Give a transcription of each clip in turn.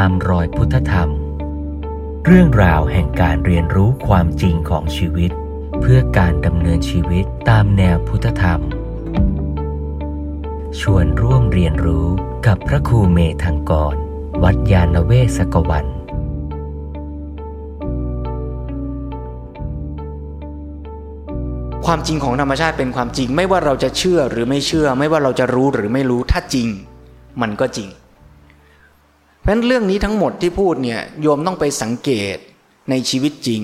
ตามรอยพุทธธรรม เรื่องราวแห่งการเรียนรู้ความจริงของชีวิต เพื่อการดำเนินชีวิตตามแนวพุทธธรรม ชวนร่วมเรียนรู้กับพระครูเมธังกร วัดยาณเวศกวันความจริงของธรรมชาติเป็นความจริงไม่ว่าเราจะเชื่อหรือไม่เชื่อ ไม่ว่าเราจะรู้หรือไม่รู้ถ้าจริง มันก็จริง เพราะฉะนั้นเรื่องนี้ทั้งหมดที่พูดเนี่ยโยมต้องไปสังเกตในชีวิตจริง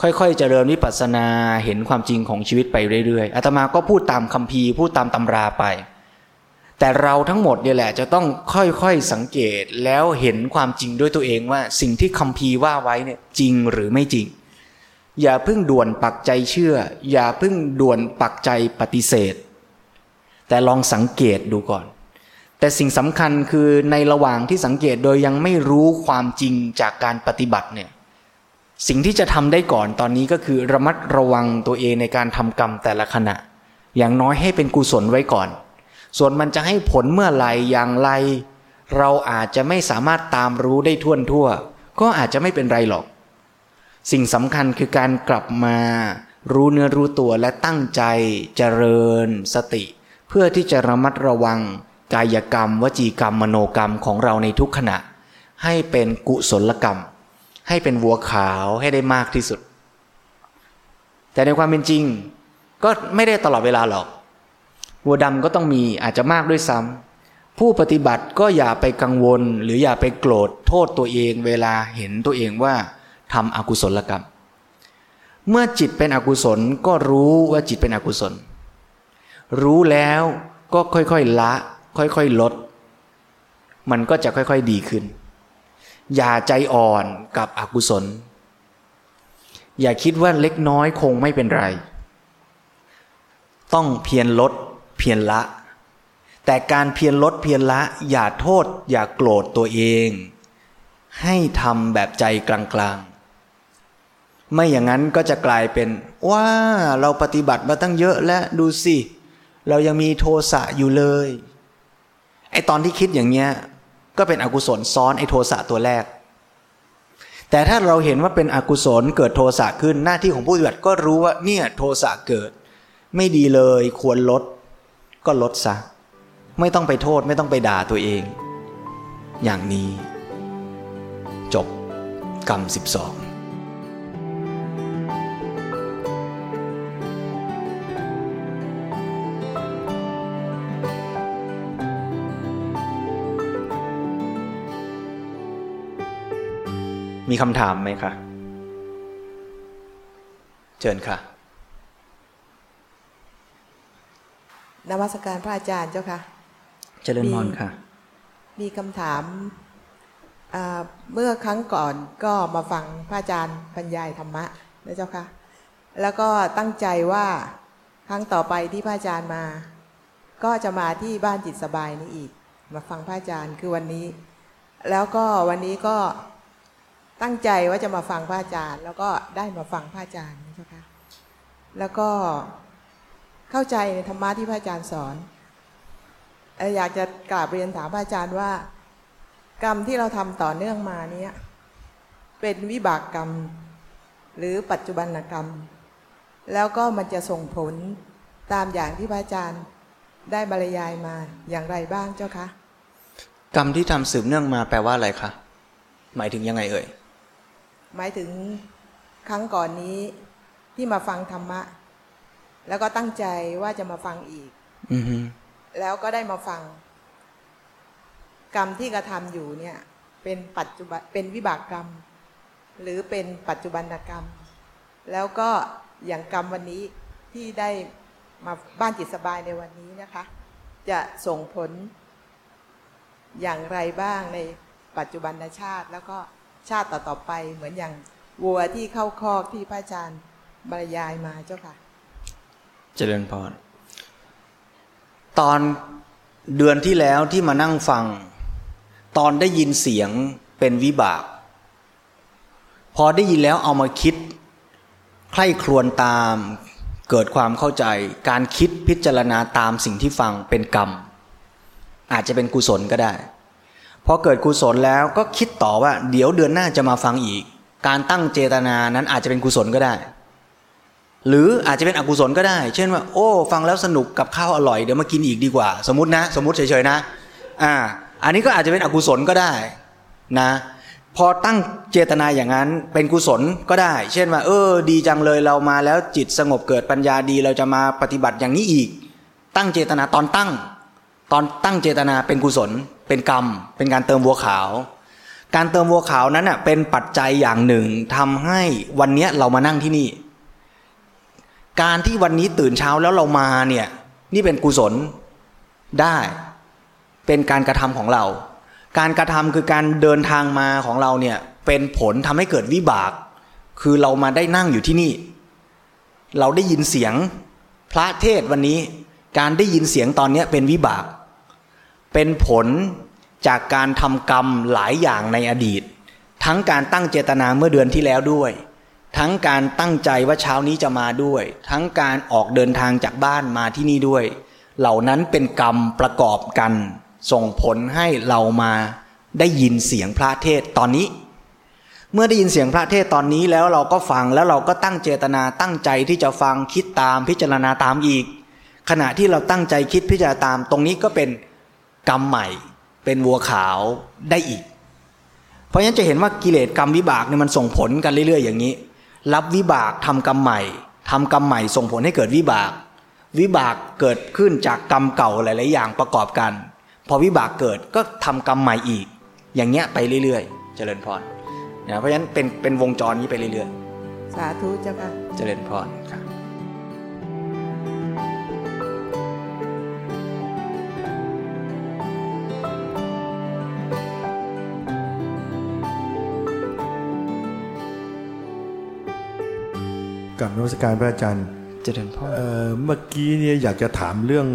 ค่อยๆเจริญวิปัสสนาเห็นความจริงของชีวิตไปเรื่อยๆอาตมาก็พูดตามคัมภีพูดตามตำราไป แต่เราทั้งหมดเนี่ยแหละจะต้องค่อยๆสังเกตแล้วเห็นความจริงด้วยตัวเองว่าสิ่งที่คัมภีว่าไว้เนี่ยจริงหรือไม่จริง อย่าเพิ่งด่วนปักใจเชื่อ อย่าเพิ่งด่วนปักใจปฏิเสธ แต่ลองสังเกตดูก่อน แต่สิ่งสำคัญคือในระหว่างที่สังเกตโดยยังไม่รู้ความจริงจากการปฏิบัติเนี่ยสิ่งที่จะทำได้ก่อนตอนนี้ก็คือระมัดระวังตัวเองในการทำกรรมแต่ละขณะ อย่างน้อยให้เป็นกุศลไว้ก่อน ส่วนมันจะให้ผลเมื่อไหร่อย่างไร เราอาจจะไม่สามารถตามรู้ได้ทั่วทั่ว ก็อาจจะไม่เป็นไรหรอก สิ่งสำคัญคือการกลับมา รู้เนื้อรู้ตัวและตั้งใจเจริญสติ เพื่อที่จะระมัดระวัง กายกรรม วจีกรรม มโนกรรมของเราในทุกขณะ ให้เป็นกุศลกรรม ให้เป็นวัวขาวให้ได้มากที่สุด แต่ในความเป็นจริง ก็ไม่ได้ตลอดเวลาหรอก วัวดำก็ต้องมีอาจจะมากด้วยซ้ำผู้ปฏิบัติก็อย่าไปกังวล หรืออย่าไปโกรธโทษตัวเอง เวลาเห็นตัวเองว่าทำอกุศลกรรม เมื่อจิตเป็นอกุศลก็รู้ว่าจิตเป็นอกุศล รู้แล้วก็ค่อยๆละ ค่อยๆลด มันก็จะค่อยๆดีขึ้น อย่าใจอ่อนกับอกุศล อย่าคิดว่าเล็กน้อยคงไม่เป็นไร ต้องเพียรลดเพียรละ แต่การเพียรลดเพียรละ อย่าโทษ อย่าโกรธตัวเอง ให้ทำแบบใจกลางๆไม่อย่างนั้นก็จะกลายเป็นว่าเราปฏิบัติมาตั้งเยอะแล้วดูสิ เรายังมีโทสะอยู่เลย ไอตอนที่คิดอย่างเงี้ยก็เป็นอกุศลซ้อนไอโทสะตัวแรก แต่ถ้าเราเห็นว่าเป็นอกุศลเกิดโทสะขึ้นหน้าที่ของผู้ปฏิบัติก็รู้ว่าเนี่ยโทสะเกิด ไม่ดีเลยควรลด ก็ลดซะไม่ต้องไปโทษไม่ต้องไปด่าตัวเอง อย่างนี้ จบกรรม 12 มีคำถามไหมคะ เชิญค่ะนมัสการพระอาจารย์เจ้าค่ะ เจริญพรค่ะ มีคำถามอ่าเมื่อครั้งก่อนก็มาฟังพระอาจารย์บรรยายธรรมะนะเจ้าค่ะ แล้วก็ตั้งใจว่าครั้งต่อไปที่พระอาจารย์มา ก็จะมาที่บ้านจิตสบายนี้อีก มาฟังพระอาจารย์คือวันนี้ แล้วก็วันนี้ก็ ตั้งใจว่าจะมาฟังพระอาจารย์ แล้วก็ได้มาฟังพระอาจารย์นะเจ้าค่ะแล้วก็เข้าใจในธรรมะที่พระอาจารย์สอนเอ่ออยากจะกราบเรียนถามพระอาจารย์ว่า กรรมที่เราทำต่อเนื่องมาเนี้ยเป็นวิบากกรรม หรือปัจจุบันกรรม แล้วก็มันจะส่งผลตามอย่างที่พระอาจารย์ได้บรรยายมาอย่างไรบ้างเจ้าคะ กรรมที่ทำสืบเนื่องมาแปลว่าอะไรคะหมายถึงยังไงเอ่ย หมายถึงครั้งก่อนนี้ที่มาฟังธรรมะ แล้วก็ตั้งใจว่าจะมาฟังอีกอือฮึแล้วก็ได้มาฟัง กรรมที่กระทำอยู่เนี่ย เป็นปัจจุบันเป็นวิบากกรรม หรือเป็นปัจจุบันกรรม แล้วก็อย่างกรรมวันนี้ที่ได้มาบ้านจิตสบายในวันนี้นะคะ จะส่งผลอย่างไรบ้างในปัจจุบันชาติแล้วก็ ชาติต่อๆไป เหมือนอย่างวัวที่เข้าคอกที่พระอาจารย์บรรยายมาเจ้าค่ะ เจริญพรตอนเดือนที่แล้วที่มานั่งฟัง ตอนได้ยินเสียงเป็นวิบาก พอได้ยินแล้วเอามาคิด ใคร่ครวญตาม เกิดความเข้าใจ การคิดพิจารณาตามสิ่งที่ฟังเป็นกรรม อาจจะเป็นกุศลก็ได้ พอเกิดกุศลแล้วก็คิดต่อว่า เดี๋ยวเดือนหน้าจะมาฟังอีก การตั้งเจตนานั้นอาจจะเป็นกุศลก็ได้ หรืออาจจะเป็นอกุศลก็ได้ เช่นว่า โอ้ ฟังแล้วสนุกกับข้าวอร่อยเดี๋ยวมากินอีกดีกว่า สมมตินะ สมมติเฉยๆนะ อ่า อันนี้ก็อาจจะเป็นอกุศลก็ได้นะ พอตั้งเจตนาอย่างนั้นเป็นกุศลก็ได้ เช่นว่า เออ ดีจังเลยเรามาแล้วจิตสงบเกิดปัญญาดีเราจะมาปฏิบัติอย่างนี้อีก ตั้งเจตนาตอนตั้ง ตอนตั้งเจตนาเป็นกุศล เป็นกรรม เป็นการเติมวัวขาว การเติมวัวขาวนั้นอะเป็นปัจจัยอย่างหนึ่งทำให้วันนี้เรามานั่งที่นี่ การที่วันนี้ตื่นเช้าแล้วเรามาเนี่ยนี่เป็นกุศลได้ เป็นการกระทำของเรา การกระทำคือการเดินทางมาของเราเนี่ยเป็นผลทำให้เกิดวิบาก คือเรามาได้นั่งอยู่ที่นี่ เราได้ยินเสียงพระเทศวันนี้ การได้ยินเสียงตอนนี้เป็นวิบาก เป็นผลจากการทำกรรมหลายอย่างในอดีต ทั้งการตั้งเจตนาเมื่อเดือนที่แล้วด้วย ทั้งการตั้งใจว่าเช้านี้จะมาด้วย ทั้งการออกเดินทางจากบ้านมาที่นี่ด้วย เหล่านั้นเป็นกรรมประกอบกัน ส่งผลให้เรามาได้ยินเสียงพระเทศตอนนี้ เมื่อได้ยินเสียงพระเทศตอนนี้แล้วเราก็ฟังแล้วเราก็ตั้งเจตนาตั้งใจที่จะฟังคิดตามพิจารณาตามอีก ขณะที่เราตั้งใจคิดพิจารณาตามตรงนี้ก็เป็น กรรมใหม่เป็นวัวขาวได้อีก เพราะฉะนั้นจะเห็นว่ากิเลสกรรมวิบากเนี่ยมันส่งผลกันเรื่อย ๆ อย่างนี้ รับวิบากทำกรรมใหม่ทำกรรมใหม่ส่งผลให้เกิดวิบาก วิบากเกิดขึ้นจากกรรมเก่าหลาย ๆ อย่างประกอบกัน พอวิบากเกิดก็ทำกรรมใหม่อีก อย่างเงี้ยไปเรื่อย ๆ เจริญพรนะเพราะฉะนั้นเป็นเป็นวงจรนี้ไปเรื่อยสาธุเจ้าค่ะๆเจริญพร กับนวัตการพระอาจารย์เจริญพรเอ่อเมื่อกี้เนี่ยอยากจะถามเรื่อง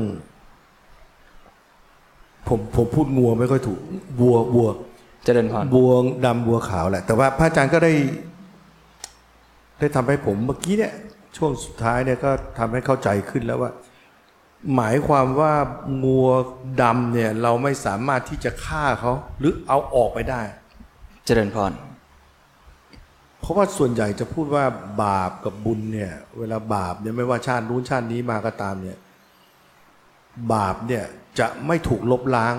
ผมผมพูดงัวไม่ค่อยถูกวัววัวเจริญพรวัวดำวัวขาวแหละ แต่ว่าพระอาจารย์ก็ได้ ได้ทำให้ผมเมื่อกี้เนี่ย ช่วงสุดท้ายเนี่ยก็ทำให้เข้าใจขึ้นแล้วว่า หมายความว่างัวดำเนี่ย เราไม่สามารถที่จะฆ่าเขาหรือเอาออกไปได้ เจริญพร เพราะว่าส่วนใหญ่จะพูดว่าบาปกับบุญเนี่ย เวลาบาปเนี่ยไม่ว่าชาตินู้นชาตินี้มาก็ตามเนี่ย บาปเนี่ยจะไม่ถูกลบล้าง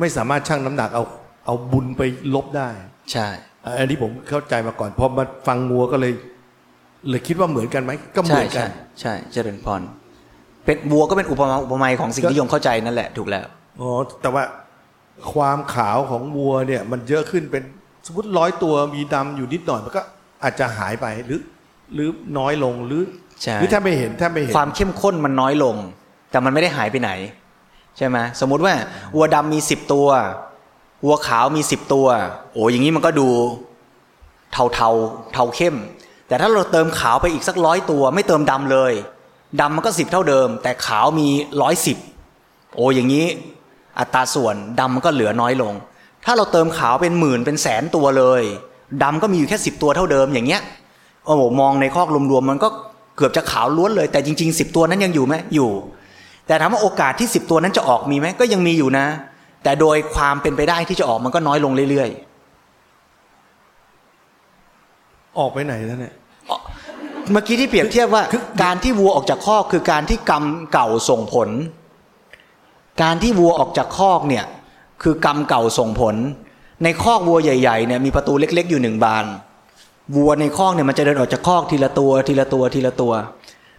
ไม่สามารถชั่งน้ำหนักเอาเอาบุญไปลบได้ ใช่ อันนี้ผมเข้าใจมาก่อนพอมาฟังงัวก็เลยเลยคิดว่าเหมือนกันไหมก็เหใช่มือนกัใช่นใช่เจริญพรเป็นวัวก็เป็นอุปมาอุปไมยของสิ่งก็ที่โยมเข้าใจนั่นแหละถูกแล้วอ๋อแต่ว่าความขาวของวัวเนี่ย มันเยอะขึ้นเป็น สมมติร้อยตัวมีดำอยู่นิดหน่อยมันก็อาจจะหายไปหรือหรือน้อยลงหรือใช่หรือถ้าไม่เห็นถ้าไม่เห็นความเข้มข้นมันน้อยลง แต่มันไม่ได้หายไปไหน ใช่ไหมสมมุติว่าวัวดำมีสิบตัววัวขาวมีสิบตัว โอ้อย่างนี้มันก็ดูเทาเทาๆเทาเข้ม แต่ถ้าเราเติมขาวไปอีกสักร้อยตัว ไม่เติมดำเลยดำมันก็สิบเท่าเดิม แต่ขาวมีร้อยสิบโอ้อย่างนี้อัตราส่วนดำมันก็เหลือน้อยลง ถ้าเราเติมขาวเป็นหมื่นเป็นแสนตัวเลยดำก็มีอยู่แค่สิบตัวเท่าเดิมอย่างเงี้ยโอ้โหมองในคอกรวมๆมันก็เกือบจะขาวล้วนเลยแต่จริงๆสิบตัวนั้นยังอยู่ไหมอยู่ แต่ถามว่าโอกาสที่สิบตัวนั้นจะออกมีไหมก็ยังมีอยู่นะ แต่โดยความเป็นไปได้ที่จะออกมันก็น้อยลงเรื่อยออกไปไหนแล้วเนี่ยๆเมื่อกี้ที่เปรียบเทียบว่าการที่วัวออกจากคอกคือการที่กรรมเก่าส่งผล การที่วัวออกจากคอกเนี่ย คือกรรมเก่าส่งผล ในคอกวัวใหญ่ๆเนี่ยมีประตูเล็ก ๆ อยู่หนึ่งบาน วัวในคอกเนี่ยมันจะเดินออกจากคอกทีละตัวทีละตัวทีละตัว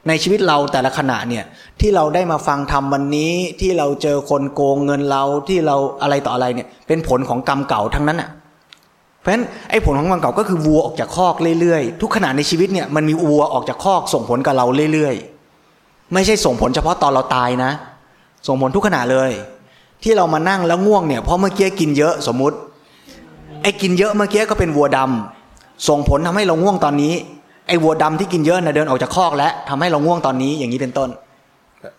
ในชีวิตเราแต่ละขณะเนี่ยที่เราได้มาฟังธรรมวันนี้ที่เราเจอคนโกงเงินเราที่เราอะไรต่ออะไรเนี่ยเป็นผลของกรรมเก่าทั้งนั้นอะเพราะฉะนั้นไอ้ผลของกรรมเก่าก็คือวัวออกจากคอกเรื่อยๆ ทุกขณะในชีวิตเนี่ยมันมีวัวออกจากคอกส่งผลกับเราเรื่อยๆ ไม่ใช่ส่งผลเฉพาะตอนเราตายนะ ส่งผลทุกขณะเลย ที่เรามานั่งแล้วง่วงเนี่ยเพราะเมื่อกี้กินเยอะสมมุติไอ้กินเยอะเมื่อกี้ก็เป็นวัวดำส่งผลทำให้เราง่วงตอนนี้ไอ้วัวดำที่กินเยอะนะเดินออกจากคอกแล้วทำให้เราง่วงตอนนี้อย่างนี้เป็นต้น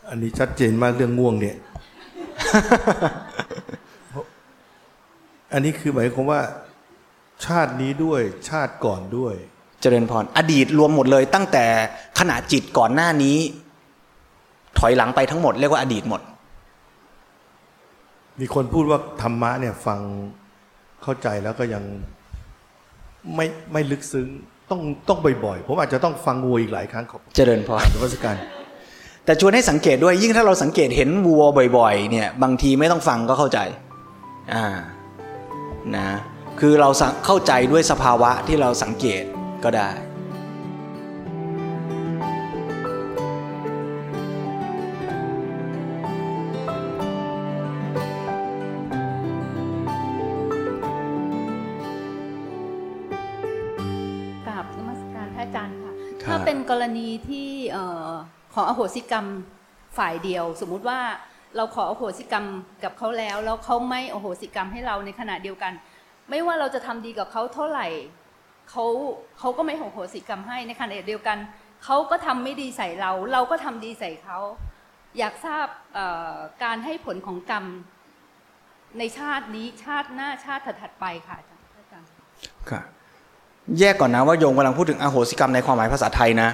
อันนี้ชัดเจนมากเรื่องง่วงเนี่ย อันนี้คือหมายความว่า ชาตินี้ด้วยชาติก่อนด้วย เจริญพรอดีตรวมหมดเลย ตั้งแต่ขณะจิตก่อนหน้านี้ ถอยหลังไปทั้งหมดเรียกว่าอดีตหมด มีคนพูดว่าธรรมะเนี่ยฟังเข้าใจแล้วก็ยังไม่ไม่ลึกซึ้งต้องต้องบ่อยๆผมอาจจะต้องฟังวัวอีกหลายครั้งขอบเจริญพรนวัสการแต่ชวนให้สังเกตด้วยยิ่งถ้าเราสังเกตเห็นวัวบ่อย ๆ เนี่ยบางทีไม่ต้องฟังก็เข้าใจอ่านะคือเราสังเข้าใจด้วยสภาวะที่เราสังเกตก็ได้ อขออโหสิกรรมฝ่ายเดียว สมมุติว่าเราขออโหสิกรรมกับเขาแล้ว แล้วเขาไม่อโหสิกรรมให้เราในขณะเดียวกัน ไม่ว่าเราจะทำดีกับเขาเท่าไหร่เขาเขาก็ไม่อโหสิกรรมให้ในขณะเดียวกันเขาก็ทำไม่ดีใส่เรา เราก็ทำดีใส่เขาอยากทราบการให้ผลของกรรมในชาตินี้ชาติหน้าชาติถัดไปค่ะอาจารย์ค่ะแยกก่อนนะว่าโยมกำลังพูดถึงอโหสิกรรมในความหมายภาษาไทยนะ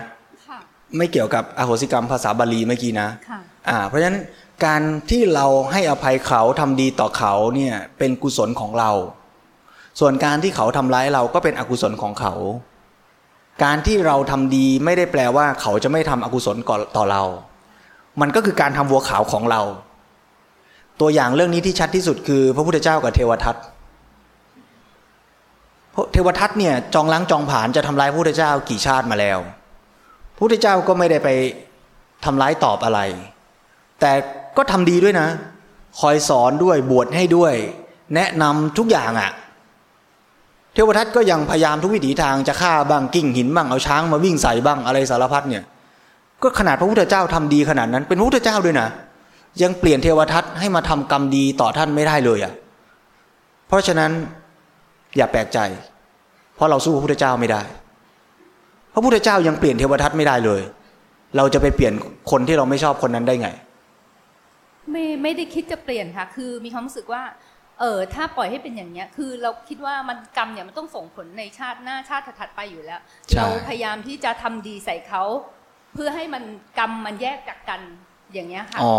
ไม่เกี่ยวกับอโหสิกรรมภาษาบาลีเมื่อกี้นะค่ะอ่า เพราะฉะนั้นการที่เราให้อภัยเขาทำดีต่อเขาเนี่ยเป็นกุศลของเรา ส่วนการที่เขาทำร้ายเราก็เป็นอกุศลของเขา การที่เราทำดีไม่ได้แปลว่าเขาจะไม่ทำอกุศลก่อนต่อเรา มันก็คือการทำวัวขาวของเรา ตัวอย่างเรื่องนี้ที่ชัดที่สุดคือ พระพุทธเจ้ากับเทวทัตเพราะเทวทัตเนี่ยจองล้างจองผลานจะทำร้ายพระพุทธเจ้ากี่ชาติมาแล้ว พระพุทธเจ้าก็ไม่ได้ไปทำร้ายตอบอะไร แต่ก็ทำดีด้วยนะ คอยสอนด้วยบวชให้ด้วย แนะนำทุกอย่างอะ่ะ เทวทัตก็ยังพยายามทุกวิถีทางจะฆ่าบ้างกิ้งหินบ้างเอาช้างมาวิ่งใส่บ้างอะไรสารพัดเนี่ย ก็ขนาดพระพุทธเจ้าทำดีขนาดนั้น เป็นพระพุทธเจ้าด้วยนะยังเปลี่ยนเทวทัตให้มาทำกรรมดีต่อท่านไม่ได้เลยอะ่ะ เพราะฉะนั้นอย่าแปลกใจ เพราะเราสู้พระพุทธเจ้าไม่ได้ พระพุทธเจ้ายังเปลี่ยนเทวทัตไม่ได้เลย เราจะไปเปลี่ยนคนที่เราไม่ชอบคนนั้นได้ไง ไม่ไม่ได้คิดจะเปลี่ยนค่ะ คือมีความรู้สึกว่า เออถ้าปล่อยให้เป็นอย่างเนี้ย คือเราคิดว่ามันกรรมเนี่ยมันต้องส่งผลในชาติหน้าชาติถัดๆไปอยู่แล้วใช่เราพยายามที่จะทำดีใส่เขาเพื่อให้มันกรรมมันแยกจากกันอย่างเงี้ยค่ะอ๋อ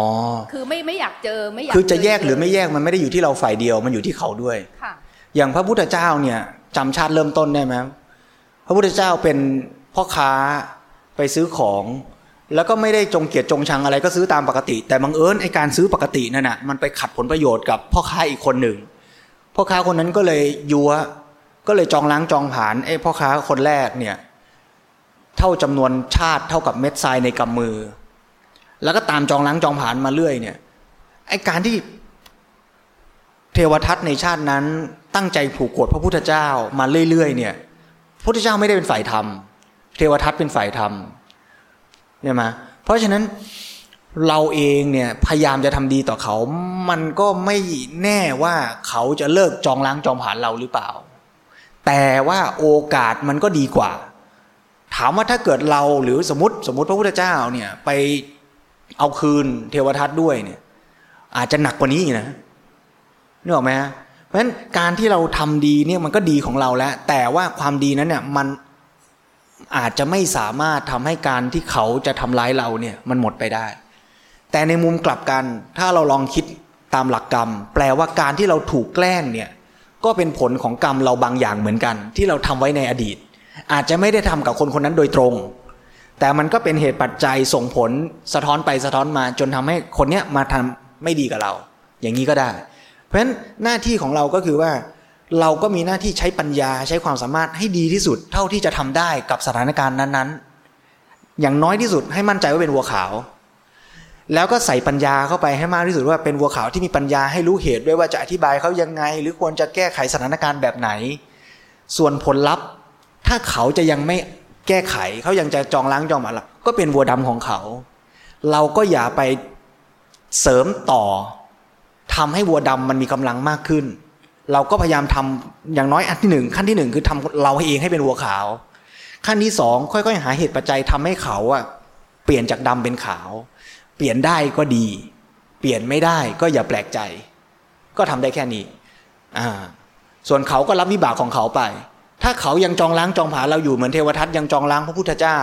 คือไม่ไม่อยากเจอไม่อยากคือจะแยกเหรือไม่แยกมันไม่ได้อยู่ที่เราฝ่ายเดียวมันอยู่ที่เขาด้วยค่ะ อย่างพระพุทธเจ้าเนี่ยจำชาติเริ่มต้นได้ไหมพระพุทธเจ้าเป็น พ่อค้าไปซื้อของ แล้วก็ไม่ได้จงเกียดจงชังอะไรก็ซื้อตามปกติ แต่บังเอิญไอการซื้อปกตินั่นน่ะมันไปขัดผลประโยชน์กับพ่อค้าอีกคนหนึ่งพ่อค้าคนนั้นก็เลยยัวก็เลยจองล้างจองผลานไอพ่อค้าคนแรกเนี่ยเท่าจำนวนชาติเท่ากับเม็ดทรายในกำมือ แล้วก็ตามจองล้างจองผลานมาเรื่อยเนี่ยไอการที่เทวทัตในชาตินั้นตั้งใจผูกกรธพระพุทธเจ้ามาเรื่อยๆเนี่ยพระพุทธเจ้าไม่ได้เป็นฝ่ายธรรม เทวทัตเป็นฝ่ายธรรมเนี่ยมาเพราะฉะนั้นเราเองเนี่ยพยายามจะทำดีต่อเขา มันก็ไม่แน่ว่าเขาจะเลิกจองล้างจองผ่านเราหรือเปล่า แต่ว่าโอกาสมันก็ดีกว่า ถามว่าถ้าเกิดเราหรือสมมติสมมติพระพุทธเจ้าเนี่ยไปเอาคืนเทวทัตด้วยเนี่ย อาจจะหนักกว่านี้อีกนะนึกออกไหมฮะเพราะฉะนั้นการที่เราทำดีเนี่ยมันก็ดีของเราแล้ว แต่ว่าความดีนั้นเนี่ยมัน อาจจะไม่สามารถทำให้การที่เขาจะทำร้ายเราเนี่ยมันหมดไปได้ แต่ในมุมกลับกัน ถ้าเราลองคิดตามหลักกรรม แปลว่าการที่เราถูกแกล้งเนี่ยก็เป็นผลของกรรมเราบางอย่างเหมือนกัน ที่เราทำไว้ในอดีต อาจจะไม่ได้ทำกับคนคนนั้นโดยตรง แต่มันก็เป็นเหตุปัจจัยส่งผลสะท้อนไปสะท้อนมา จนทำให้คนเนี้ยมาทำไม่ดีกับเรา อย่างนี้ก็ได้ เพราะฉะนั้นหน้าที่ของเราก็คือว่า เราก็มีหน้าที่ใช้ปัญญาใช้ความสามารถให้ดีที่สุด เท่าที่จะทำได้กับสถานการณ์นั้นๆ อย่างน้อยที่สุดให้มั่นใจว่าเป็นวัวขาว แล้วก็ใส่ปัญญาเข้าไปให้มากที่สุดว่าเป็นวัวขาวที่มีปัญญาให้รู้เหตุด้วยว่าจะอธิบายเขายังไง หรือควรจะแก้ไขสถานการณ์แบบไหน ส่วนผลลัพธ์ ถ้าเขาจะยังไม่แก้ไขเขายังจะจองล้างจองหมาละก็เป็นวัวดำของเขา เราก็อย่าไปเสริมต่อทำให้วัวดำมันมีกำลังมากขึ้น เราก็พยายามทำอย่างน้อยอันที่หนึ่งขั้นที่หนึ่งคือทำเราเองให้เป็นวัวขาว ขั้นที่สองค่อยๆหาเหตุปัจจัยทำให้เขาอะเปลี่ยนจากดำเป็นขาว เปลี่ยนได้ก็ดี เปลี่ยนไม่ได้ก็อย่าแปลกใจ ก็ทำได้แค่นี้อ่าส่วนเขาก็รับวิบากของเขาไป ถ้าเขายังจองล้างจองผลาเราอยู่เหมือนเทวทัตยังจองล้างพระพุทธเจ้า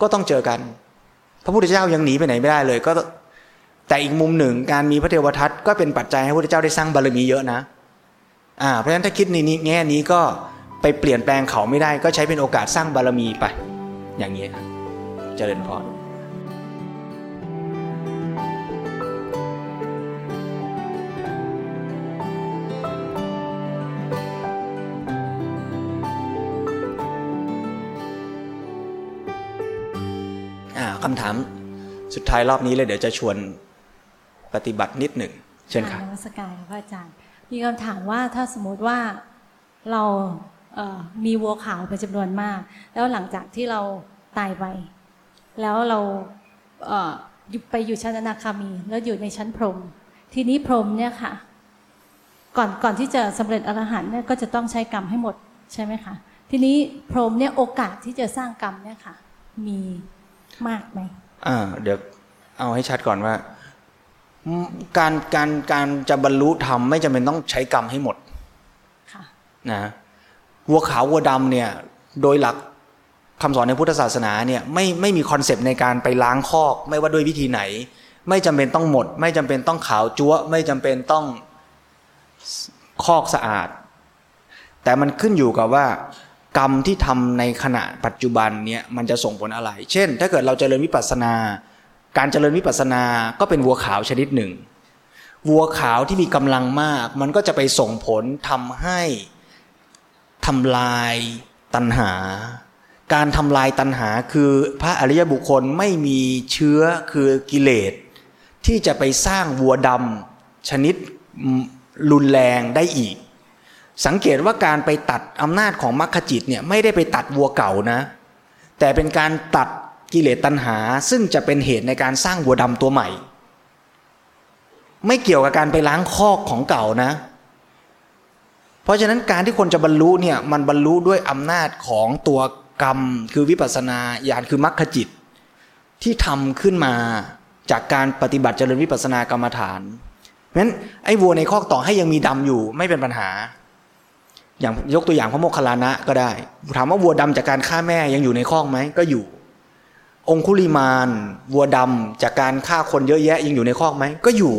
ก็ต้องเจอกัน พระพุทธเจ้ายังหนีไปไหนไม่ได้เลย ก็ แต่อีกมุมหนึ่งการมีพระเทวทัตก็เป็นปัจจัยให้พระพุทธเจ้าได้สร้างบารมีเยอะนะ อ่าเพราะฉะนั้นถ้าคิดในนี้แง่นี้ก็ไปเปลี่ยนแปลงเขาไม่ได้ก็ใช้เป็นโอกาสสร้างบารมีไป อย่างนี้ครับเจริญพร่าคำถามสุดท้ายรอบนี้เลยเดี๋ยวจะชวนปฏิบัตินิดหนึ่ง เช่นค่ะนมัสการค่ะพระอาจารย์ มีคำถามว่าถ้าสมมติว่าเรามีวัวขาวเป็นจำนวนมาก แล้วหลังจากที่เราตายไป แล้วเราไปอยู่ชั้นอนาคามี แล้วอยู่ในชั้นพรหมทีนี้พรหมเนี่ยค่ะ ก่อนก่อนที่จะสำเร็จอรหันต์เนี่ยก็จะต้องใช้กรรมให้หมดใช่ไหมคะทีนี้พรหมเนี่ยโอกาสที่จะสร้างกรรมเนี่ยค่ะ มีมากไหมอ่าเดี๋ยวเอาให้ชัดก่อนว่า การการการจะบรรลุธรรมไม่จำเป็นต้องใช้กรรมให้หมดค่ะนะวัวขาววัวดำเนี่ยโดยหลักคำสอนในพุทธศาสนาเนี่ยไม่ไม่มีคอนเซปต์ในการไปล้างคอก ไม่ว่าด้วยวิธีไหน ไม่จำเป็นต้องหมด ไม่จำเป็นต้องขาวจั๊วะไม่จำเป็นต้องคอกสะอาด แต่มันขึ้นอยู่กับว่ากรรมที่ทำในขณะปัจจุบันเนี่ยมันจะส่งผลอะไร เช่น ถ้าเกิดเราเจริญวิปัสสนา การเจริญวิปัสสนาก็เป็นวัวขาวชนิดหนึ่ง วัวขาวที่มีกำลังมาก มันก็จะไปส่งผลทำให้ทำลายตัณหา การทำลายตัณหาคือพระอริยบุคคลไม่มีเชื้อคือกิเลส ที่จะไปสร้างวัวดำชนิดรุนแรงได้อีก สังเกตว่าการไปตัดอำนาจของมรรคจิตเนี่ยไม่ได้ไปตัดวัวเก่านะ แต่เป็นการตัด กิเลสตัณหาซึ่งจะเป็นเหตุในการสร้างวัวดำตัวใหม่ ไม่เกี่ยวกับการไปล้างคอกของเก่านะ เพราะฉะนั้นการที่คนจะบรรลุเนี่ยมันบรรลุด้วยอำนาจของตัวกรรม คือวิปัสสนาญาณคือมรรคจิต ที่ทำขึ้นมาจากการปฏิบัติเจริญวิปัสสนากรรมฐานเพราะฉะนั้นไอ้วัวในคอกต่อให้ยังมีดำอยู่ไม่เป็นปัญหา อย่างยกตัวอย่างพระโมคคัลลานะก็ได้ ถามว่าวัวดำจากการฆ่าแม่ยังอยู่ในคอกไหมก็อยู่ องคุลิมานวัวดำจากการฆ่าคนเยอะแยะยังอยู่ในคอกไหม ก็อยู่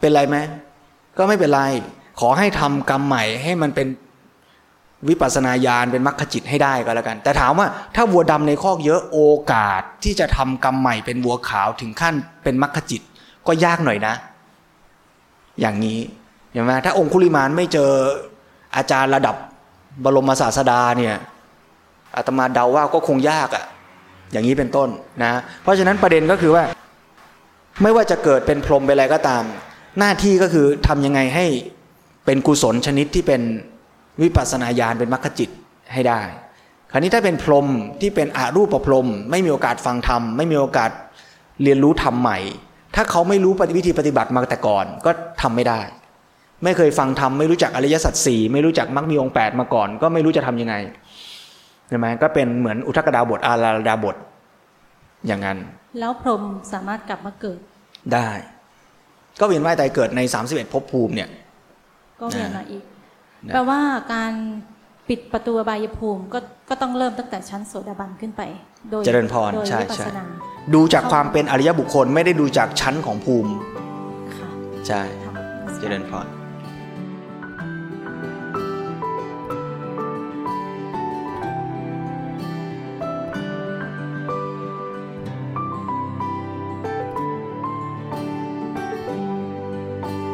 เป็นไรไหมก็ไม่เป็นไร ขอให้ทำกรรมใหม่ให้มันเป็นวิปัสนาญาณเป็นมรรคจิตให้ได้ก็แล้วกัน แต่ถามว่าถ้าวัวดำในคอกเยอะโอกาสที่จะทำกรรมใหม่เป็นวัวขาวถึงขั้นเป็นมรรคจิตก็ยากหน่อยนะ อย่างนี้เห็นไหมถ้าองคุลิมานไม่เจออาจารย์ระดับบรมศาสดาเนี่ยอาตมาเดาว่าก็คงยากอะ่ะ อย่างนี้เป็นต้นนะเพราะฉะนั้นประเด็นก็คือว่า ไม่ว่าจะเกิดเป็นพรหมเป็นอะไรก็ตาม หน้าที่ก็คือทำยังไงให้เป็นกุศลชนิดที่เป็นวิปัสสนาญาณเป็นมรรคจิตให้ได้ คราวนี้ถ้าเป็นพรหมที่เป็นอารูปประพรหมไม่มีโอกาสฟังธรรมไม่มีโอกาสเรียนรู้ธรรมใหม่ ถ้าเขาไม่รู้ปฏิวิธีปฏิบัติมาแต่ก่อนก็ทำไม่ได้ ไม่เคยฟังธรรมไม่รู้จักอริยสัจสี่ไม่รู้จักมรรคมีองค์แปดมาก่อน ก็ไม่รู้จะทํำยังไง ใช่ไหมก็เป็นเหมือนอุทกดาบทอาราดาบท อย่างนั้น แล้วพรหมสามารถกลับมาเกิด ได้ ก็เวียนว่ายตายเกิดใน31ภพภูมิเนี่ย ก็เวียนมาอีกนะแปลว่าการปิดประตูอบายภูมิก็ก็ต้องเริ่มตั้งแต่ชั้นโสดาบันขึ้นไป โดยเจริญพรโดยใช่วิปัสใช่สนาดูจากความเป็นอริยบุคคลไม่ได้ดูจากชั้นของภูมิ ค่ะ ใช่ค่ะเจริญพร